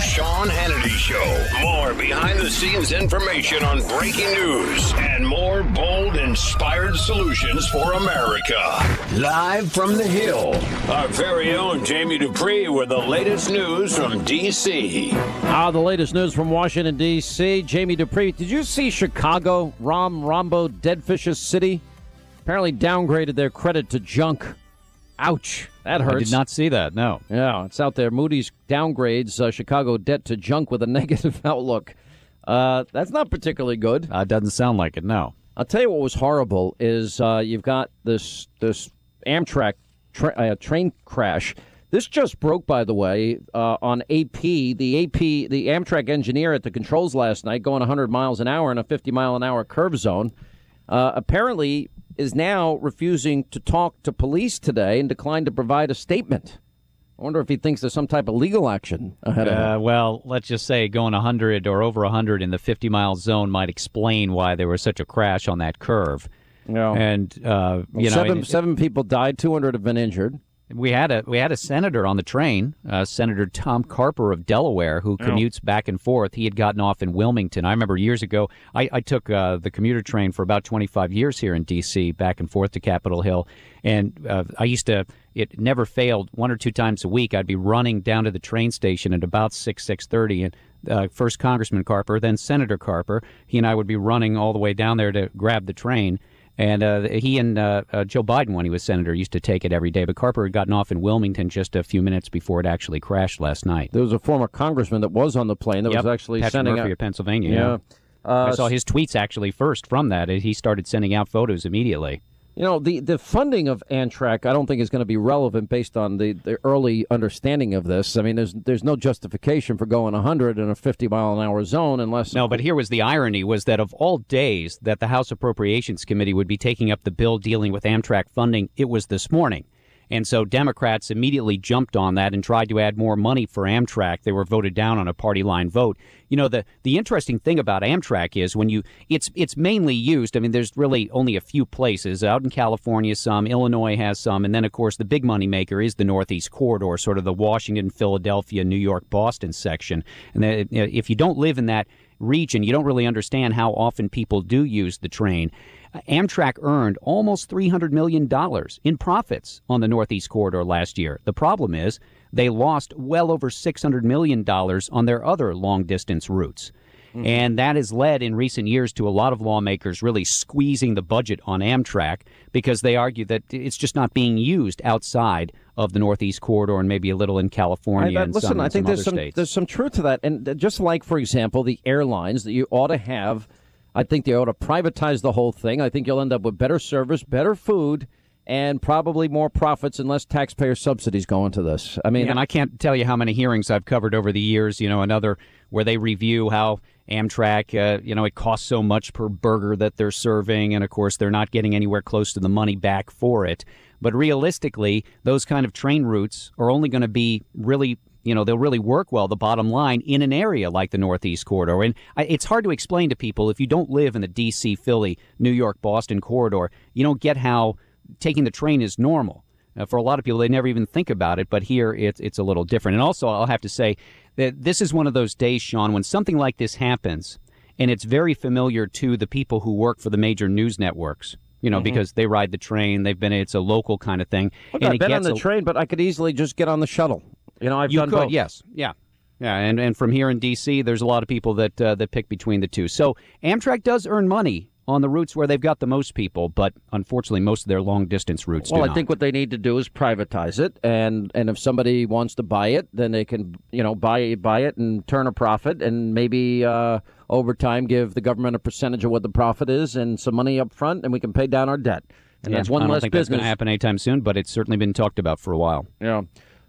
Sean Hannity Show. More behind the scenes information on breaking news and more bold, inspired solutions for America. Live from the Hill, our very own Jamie Dupree with the latest news from D.C. Ah, the latest news from Washington, D.C. Jamie Dupree. Did you see Chicago, Rahm Rahmbo, Dead Fishes City? Apparently downgraded their credit to junk. Ouch. That hurts. I did not see that. No. Yeah, it's out there. Moody's downgrades uh, Chicago debt to junk with a negative outlook. Uh, that's not particularly good. Uh, doesn't sound like it. No. I'll tell you what was horrible is uh, you've got this this Amtrak tra- uh, train crash. This just broke, by the way, uh, on AP. The AP, the Amtrak engineer at the controls last night, going 100 miles an hour in a 50 mile an hour curve zone, apparently is now refusing to talk to police today and declined to provide a statement. I wonder if he thinks there's some type of legal action ahead of him. Uh, well, let's just say going 100 or over 100 in the 50 mile zone might explain why there was such a crash on that curve. Yeah. And uh, you seven, know, and- seven people died, 200 have been injured. We had a we had a senator on the train, uh, Senator Tom Carper of Delaware, who commutes back and forth. He had gotten off in Wilmington. I remember years ago. I, I took uh, the commuter train for about 25 years here in D.C. back and forth to Capitol Hill, and uh, I used to. It never failed. One or two times a week, I'd be running down to the train station at about six six thirty, and uh, first Congressman Carper, then Senator Carper. He and I would be running all the way down there to grab the train. And uh, he and uh, uh, Joe Biden, when he was senator, used to take it every day. But Carper had gotten off in Wilmington just a few minutes before it actually crashed last night. There was a former congressman that was on the plane that Yep, was actually Patrick sending Murphy out. of Pennsylvania. Yeah. Yeah, I Uh, saw his tweets actually first from that. He started sending out photos immediately. You know, the, the funding of Amtrak, I don't think is going to be relevant based on the, the early understanding of this. I mean, there's there's no justification for going 100 in a 50 mile an hour zone unless No, but here was the irony: was that of all days that the House Appropriations Committee would be taking up the bill dealing with Amtrak funding, it was this morning. And so Democrats immediately jumped on that and tried to add more money for Amtrak. They were voted down on a party line vote. You know, the the interesting thing about Amtrak is when you it's it's mainly used. I mean, there's really only a few places out in California, some Illinois has some, and then of course the big money maker is the Northeast Corridor, sort of the Washington, Philadelphia, New York, Boston section. And if you don't live in that region, you don't really understand how often people do use the train. Amtrak earned almost $300 million in profits on the Northeast Corridor last year. The problem is they lost well over $600 million on their other long distance routes. Mm-hmm. And that has led in recent years to a lot of lawmakers really squeezing the budget on Amtrak because they argue that it's just not being used outside of the Northeast Corridor and maybe a little in California I- and listen, some, I think some there's some states. there's some truth to that, and just like for example the airlines that you ought to have, I think they ought to privatize the whole thing. I think you'll end up with better service, better food, and probably more profits and less taxpayer subsidies going to this. I mean, and I can't tell you how many hearings I've covered over the years. You know, another where they review how Amtrak, uh, you know, it costs so much per burger that they're serving, and of course they're not getting anywhere close to the money back for it. But realistically, those kind of train routes are only going to be really. You know, they'll really work well, the bottom line, in an area like the Northeast Corridor. And it's hard to explain to people if you don't live in the D.C., Philly, New York, Boston corridor, you don't get how taking the train is normal. Uh, for a lot of people, they never even think about it, but here it's it's a little different. And also, I'll have to say that this is one of those days, Sean, when something like this happens, and it's very familiar to the people who work for the major news networks. You know, because they ride the train, they've been it's a local kind of thing. Look, and I've been on the a- train, but I could easily just get on the shuttle. You know, I've you done could, both. yes, yeah, yeah, and and from here in D.C., there's a lot of people that uh, that pick between the two. So Amtrak does earn money on the routes where they've got the most people, but unfortunately, most of their long distance routes Well, I not. think what they need to do is privatize it, and and if somebody wants to buy it, then they can you know buy buy it and turn a profit, and maybe uh, over time give the government a percentage of what the profit is and some money up front, and we can pay down our debt. And Yeah, that's one I don't less think that's going business. to happen anytime soon, but it's certainly been talked about for a while. Yeah.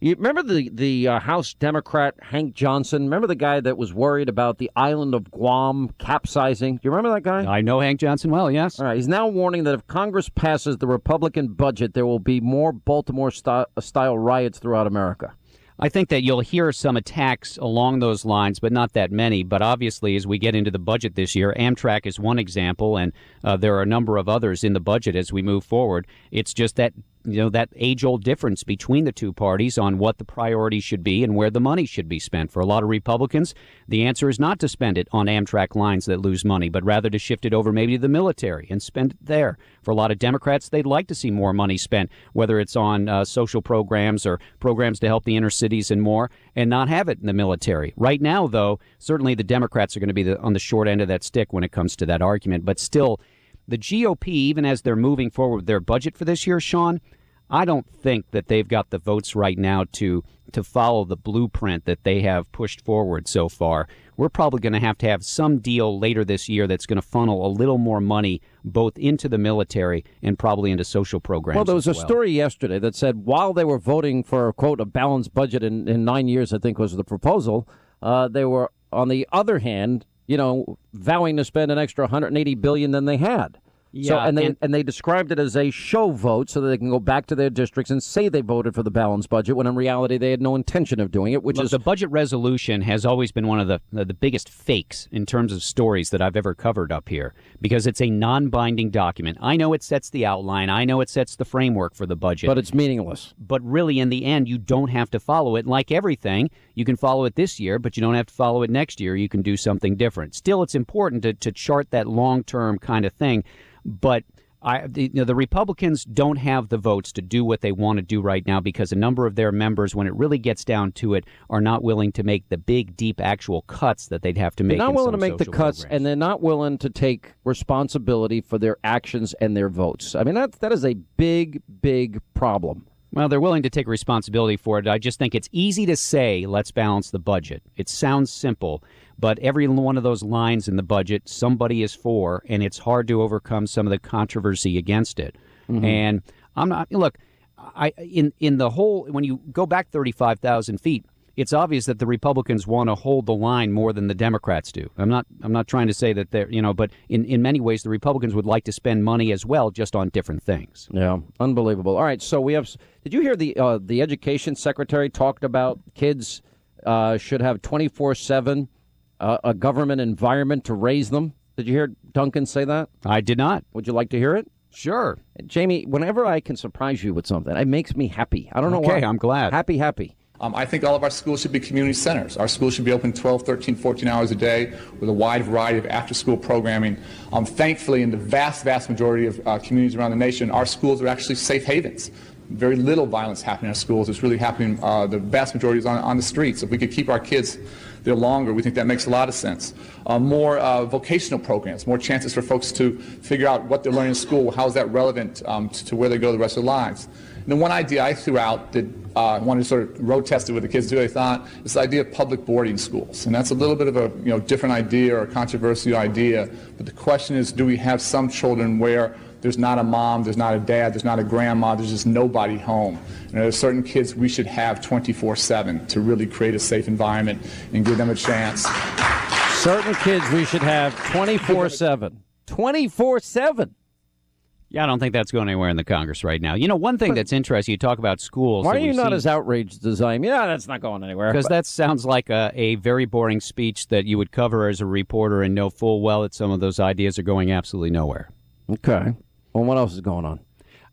You remember the the uh, House Democrat Hank Johnson? Remember the guy that was worried about the island of Guam capsizing? Do you remember that guy? I know Hank Johnson well. Yes. All right. He's now warning that if Congress passes the Republican budget, there will be more Baltimore sty- style riots throughout America. I think that you'll hear some attacks along those lines, but not that many. But obviously, as we get into the budget this year, Amtrak is one example, and uh, there are a number of others in the budget as we move forward. It's just that you know that age old difference between the two parties on what the priorities should be and where the money should be spent. For a lot of Republicans, the answer is not to spend it on Amtrak lines that lose money, but rather to shift it over maybe to the military and spend it there. For a lot of Democrats, they'd like to see more money spent, whether it's on uh, social programs or programs to help the inner cities and more, and not have it in the military. Right now, though, certainly the Democrats are going to be the, on the short end of that stick when it comes to that argument. But still, the GOP, even as they're moving forward with their budget for this year, Sean, I don't think that they've got the votes right now to to follow the blueprint that they have pushed forward so far. We're probably going to have to have some deal later this year that's going to funnel a little more money both into the military and probably into social programs. Well, there was a well. story yesterday that said while they were voting for quote a balanced budget in, in nine years, I think was the proposal, uh, they were on the other hand you know, vowing to spend an extra 180 billion than they had. Yeah, so, and they and, and, they described it as a show vote so that they can go back to their districts and say they voted for the balanced budget when in reality they had no intention of doing it. Which Look, is the budget resolution has always been one of the uh, the biggest fakes in terms of stories that I've ever covered up here because it's a non-binding document. I know it sets the outline, I know it sets the framework for the budget, but it's meaningless. But really, in the end, you don't have to follow it. Like everything, you can follow it this year, but you don't have to follow it next year. You can do something different. Still, it's important to, to chart that long-term kind of thing, but I, the, you know, the Republicans don't have the votes to do what they want to do right now because a number of their members, when it really gets down to it, are not willing to make the big, deep, actual cuts that they'd have to make. They're not willing to make the cuts, programs. and they're not willing to take responsibility for their actions and their votes. I mean, that that is a big, big problem. Well, they're willing to take responsibility for it. I just think it's easy to say, let's balance the budget. It sounds simple, but every one of those lines in the budget, somebody is for, and it's hard to overcome some of the controversy against it. Mm-hmm. And I'm not, look, I, in, in the whole, when you go back 35,000 feet, it's obvious that the Republicans want to hold the line more than the Democrats do. I'm not I'm not trying to say that they're you know, but in, in many ways the Republicans would like to spend money as well, just on different things. Yeah, unbelievable. All right, so we have. Did you hear the uh, the education secretary talked about kids uh, should have 24 seven uh, a government environment to raise them? Did you hear Duncan say that? I did not. Would you like to hear it? Sure. Jamie, whenever I can surprise you with something, it makes me happy. I don't know okay, why. Okay, I'm glad. Happy, happy. Um, I think all of our schools should be community centers. Our schools should be open 12, 13, 14 hours a day with a wide variety of after-school programming. Um, thankfully, in the vast, vast majority of uh, communities around the nation, our schools are actually safe havens. Very little violence happening in our schools. It's really happening, uh, the vast majority is on, on the streets. If we could keep our kids there longer, we think that makes a lot of sense. Uh, more uh, vocational programs, more chances for folks to figure out what they're learning in school, how is that relevant um, to, to where they go the rest of their lives. And the one idea I threw out that uh, I wanted to sort of road test it with the kids too, I thought, is the idea of public boarding schools. And that's a little bit of a you know, different idea or a controversial idea. But the question is, do we have some children where there's not a mom, there's not a dad, there's not a grandma, there's just nobody home. And there are certain kids we should have 24-7 to really create a safe environment and give them a chance. Certain kids we should have 24-7. 24-7. Yeah, I don't think that's going anywhere in the Congress right now. You know, one thing but, that's interesting, you talk about schools. Why are you not seen, as outraged as I am? Yeah, that's not going anywhere. Because that sounds like a, a very boring speech that you would cover as a reporter and know full well that some of those ideas are going absolutely nowhere. Okay. Well, what else is going on?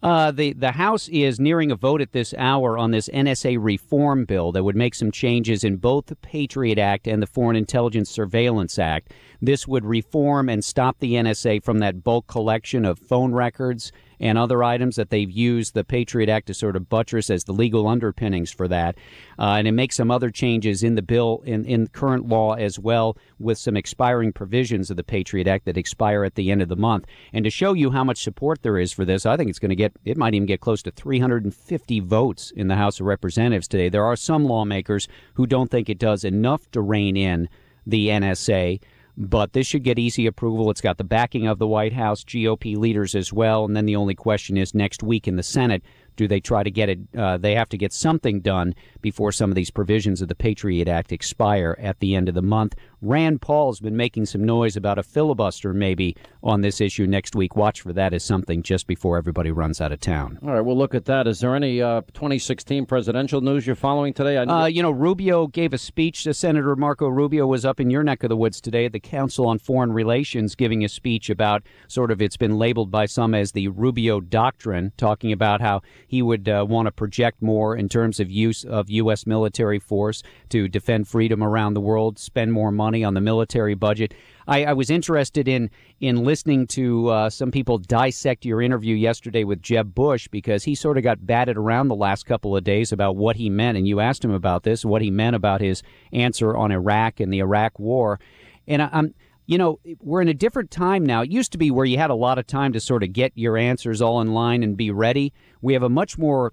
Uh, the the House is nearing a vote at this hour on this NSA reform bill that would make some changes in both the Patriot Act and the Foreign Intelligence Surveillance Act. This would reform and stop the NSA from that bulk collection of phone records and other items that they've used the Patriot Act to sort of buttress as the legal underpinnings for that. Uh, and it makes some other changes in the bill, in, in current law as well, with some expiring provisions of the Patriot Act that expire at the end of the month. And to show you how much support there is for this, I think it's going to get, it might even get close to 350 votes in the House of Representatives today. There are some lawmakers who don't think it does enough to rein in the NSA. But this should get easy approval. It's got the backing of the White House, GOP leaders as well. And then the only question is next week in the Senate, do they try to get it? Uh, they have to get something done before some of these provisions of the Patriot Act expire at the end of the month. Rand Paul's been making some noise about a filibuster maybe on this issue next week. Watch for that as something just before everybody runs out of town. All right, we'll look at that. Is there any uh, 2016 presidential news you're following today? Uh, you know, Rubio gave a speech. to Senator Marco Rubio was up in your neck of the woods today at the Council on Foreign Relations, giving a speech about sort of it's been labeled by some as the Rubio Doctrine, talking about how he would uh, want to project more in terms of use of U.S. military force to defend freedom around the world, spend more money on the military budget. I, I was interested in in listening to uh, some people dissect your interview yesterday with Jeb Bush because he sort of got batted around the last couple of days about what he meant, and you asked him about this, what he meant about his answer on Iraq and the Iraq War, and I, I'm you know, we're in a different time now. It used to be where you had a lot of time to sort of get your answers all in line and be ready. We have a much more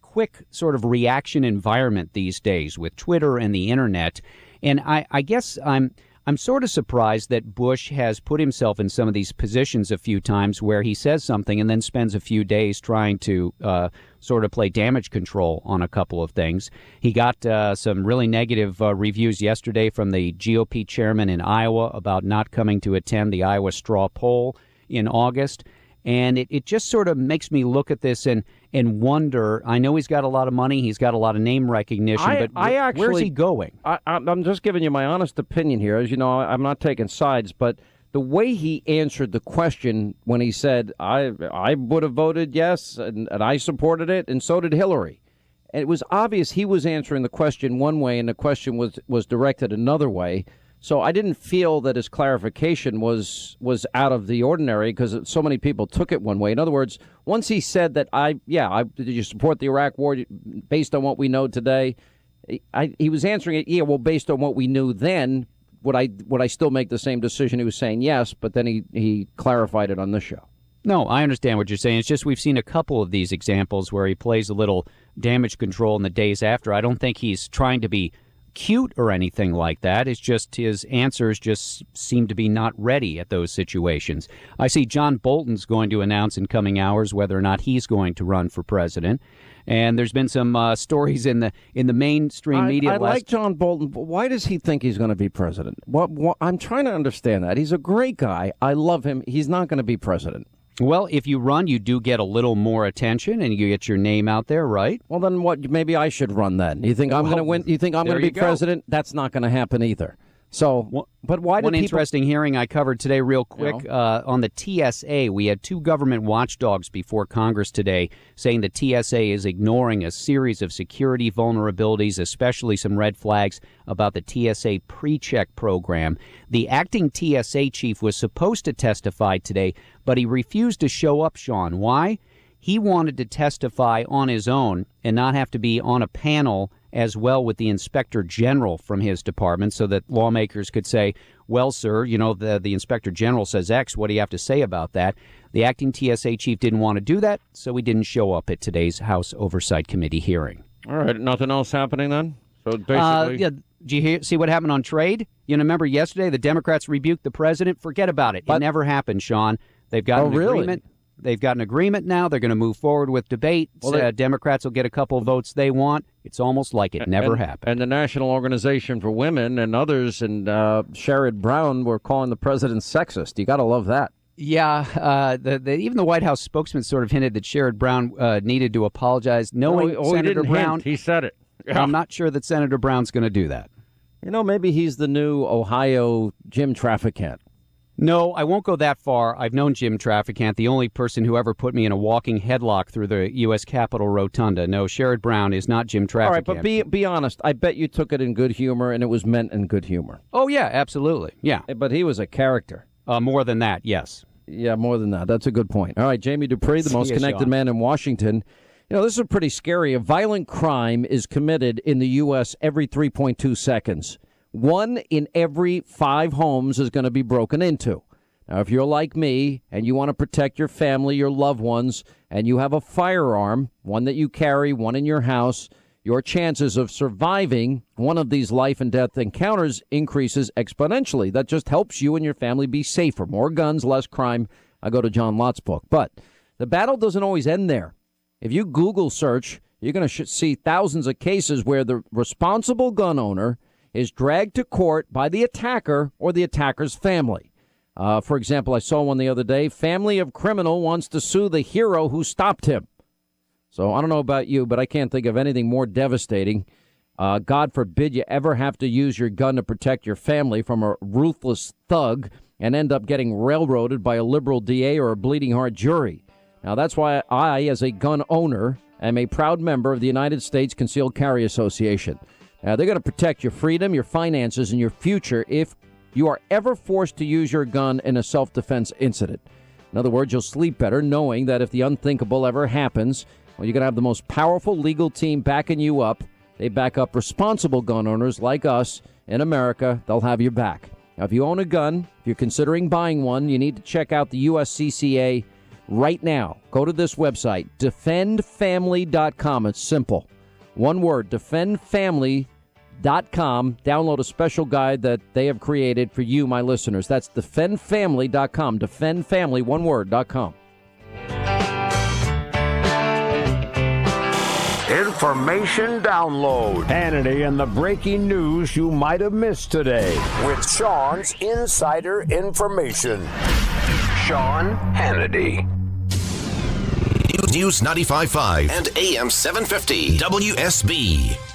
quick sort of reaction environment these days with Twitter and the internet. And I, I guess I'm I'm sort of surprised that Bush has put himself in some of these positions a few times where he says something and then spends a few days trying to uh, sort of play damage control on a couple of things. He got uh, some really negative uh, reviews yesterday from the GOP chairman in Iowa about not coming to attend the Iowa straw poll in August. And it, it just sort of makes me look at this and, and wonder. I know he's got a lot of money, he's got a lot of name recognition, I, but I actually, where's he going? I, I'm just giving you my honest opinion here. As you know, I'm not taking sides, but the way he answered the question when he said, I, I would have voted yes, and, and I supported it, and so did Hillary. It was obvious he was answering the question one way, and the question was, was directed another way. So I didn't feel that his clarification was was out of the ordinary because so many people took it one way. In other words, once he said that I yeah, I, did you support the Iraq War based on what we know today? I, he was answering it yeah, well, based on what we knew then. Would I would I still make the same decision? He was saying yes, but then he he clarified it on this show. No, I understand what you're saying. It's just we've seen a couple of these examples where he plays a little damage control in the days after. I don't think he's trying to be cute or anything like that. It's just his answers just seem to be not ready at those situations. I see John Bolton's going to announce in coming hours whether or not he's going to run for president. And there's been some uh, stories in the in the mainstream media. I, I last... like John Bolton, but why does he think he's going to be president? What, what, I'm trying to understand that. He's a great guy. I love him. He's not going to be president. Well, if you run, you do get a little more attention, and you get your name out there, right? Well, then what? Maybe I should run then. You think I'm going to win? You think I'm going to be president? That's not going to happen either. So, but why? One people... interesting hearing I covered today, real quick, uh, on the TSA. We had two government watchdogs before Congress today saying the TSA is ignoring a series of security vulnerabilities, especially some red flags about the TSA pre-check program. The acting TSA chief was supposed to testify today, but he refused to show up. Sean, why? He wanted to testify on his own and not have to be on a panel as well with the inspector general from his department so that lawmakers could say, well, sir, you know, the, the inspector general says X. What do you have to say about that? The acting TSA chief didn't want to do that, so he didn't show up at today's House Oversight Committee hearing. All right. Nothing else happening then? So basically. Uh, yeah. Did you hear, see what happened on trade? You know, remember yesterday the Democrats rebuked the president? Forget about it. But, it never happened, Sean. They've got oh, an really? agreement. They've got an agreement now. They're going to move forward with debate. Well, uh, Democrats will get a couple of votes they want. It's almost like it never and, happened. And the National Organization for Women and others and uh, Sherrod Brown were calling the president sexist. You got to love that. Yeah, uh, the, the, even the White House spokesman sort of hinted that Sherrod Brown uh, needed to apologize, knowing oh, oh, Senator he Brown. Hint. He said it. Yeah. I'm not sure that Senator Brown's going to do that. You know, maybe he's the new Ohio Jim Traficant. No, I won't go that far. I've known Jim Traficant, the only person who ever put me in a walking headlock through the U.S. Capitol Rotunda. No, Sherrod Brown is not Jim Traficant. All right, but be be honest. I bet you took it in good humor, and it was meant in good humor. Oh yeah, absolutely, yeah. But he was a character. Uh, more than that, yes. Yeah, more than that. That's a good point. All right, Jamie Dupree, the most connected man in Washington. You know, this is pretty scary. A violent crime is committed in the U.S. every 3.2 seconds. One in every five homes is going to be broken into. Now, if you're like me and you want to protect your family, your loved ones, and you have a firearm, one that you carry, one in your house, your chances of surviving one of these life and death encounters increases exponentially. That just helps you and your family be safer. More guns, less crime. I go to John Lott's book. But the battle doesn't always end there. If you Google search, you're going to see thousands of cases where the responsible gun owner is dragged to court by the attacker or the attacker's family. Uh, for example, I saw one the other day. Family of criminal wants to sue the hero who stopped him. So I don't know about you, but I can't think of anything more devastating. Uh, God forbid you ever have to use your gun to protect your family from a ruthless thug and end up getting railroaded by a liberal DA or a bleeding heart jury. Now, that's why I, as a gun owner, am a proud member of the United States Concealed Carry Association. Now, they're going to protect your freedom, your finances, and your future if you are ever forced to use your gun in a self defense incident. In other words, you'll sleep better knowing that if the unthinkable ever happens, well, you're going to have the most powerful legal team backing you up. They back up responsible gun owners like us in America. They'll have your back. Now, if you own a gun, if you're considering buying one, you need to check out the USCCA right now. Go to this website, defendfamily.com. It's simple. One word, defendfamily.com. Download a special guide that they have created for you, my listeners. That's defendfamily.com. Defendfamily, one word.com. Information download. Hannity and the breaking news you might have missed today with Sean's insider information. Sean Hannity. News 95.5 and AM 750 WSB.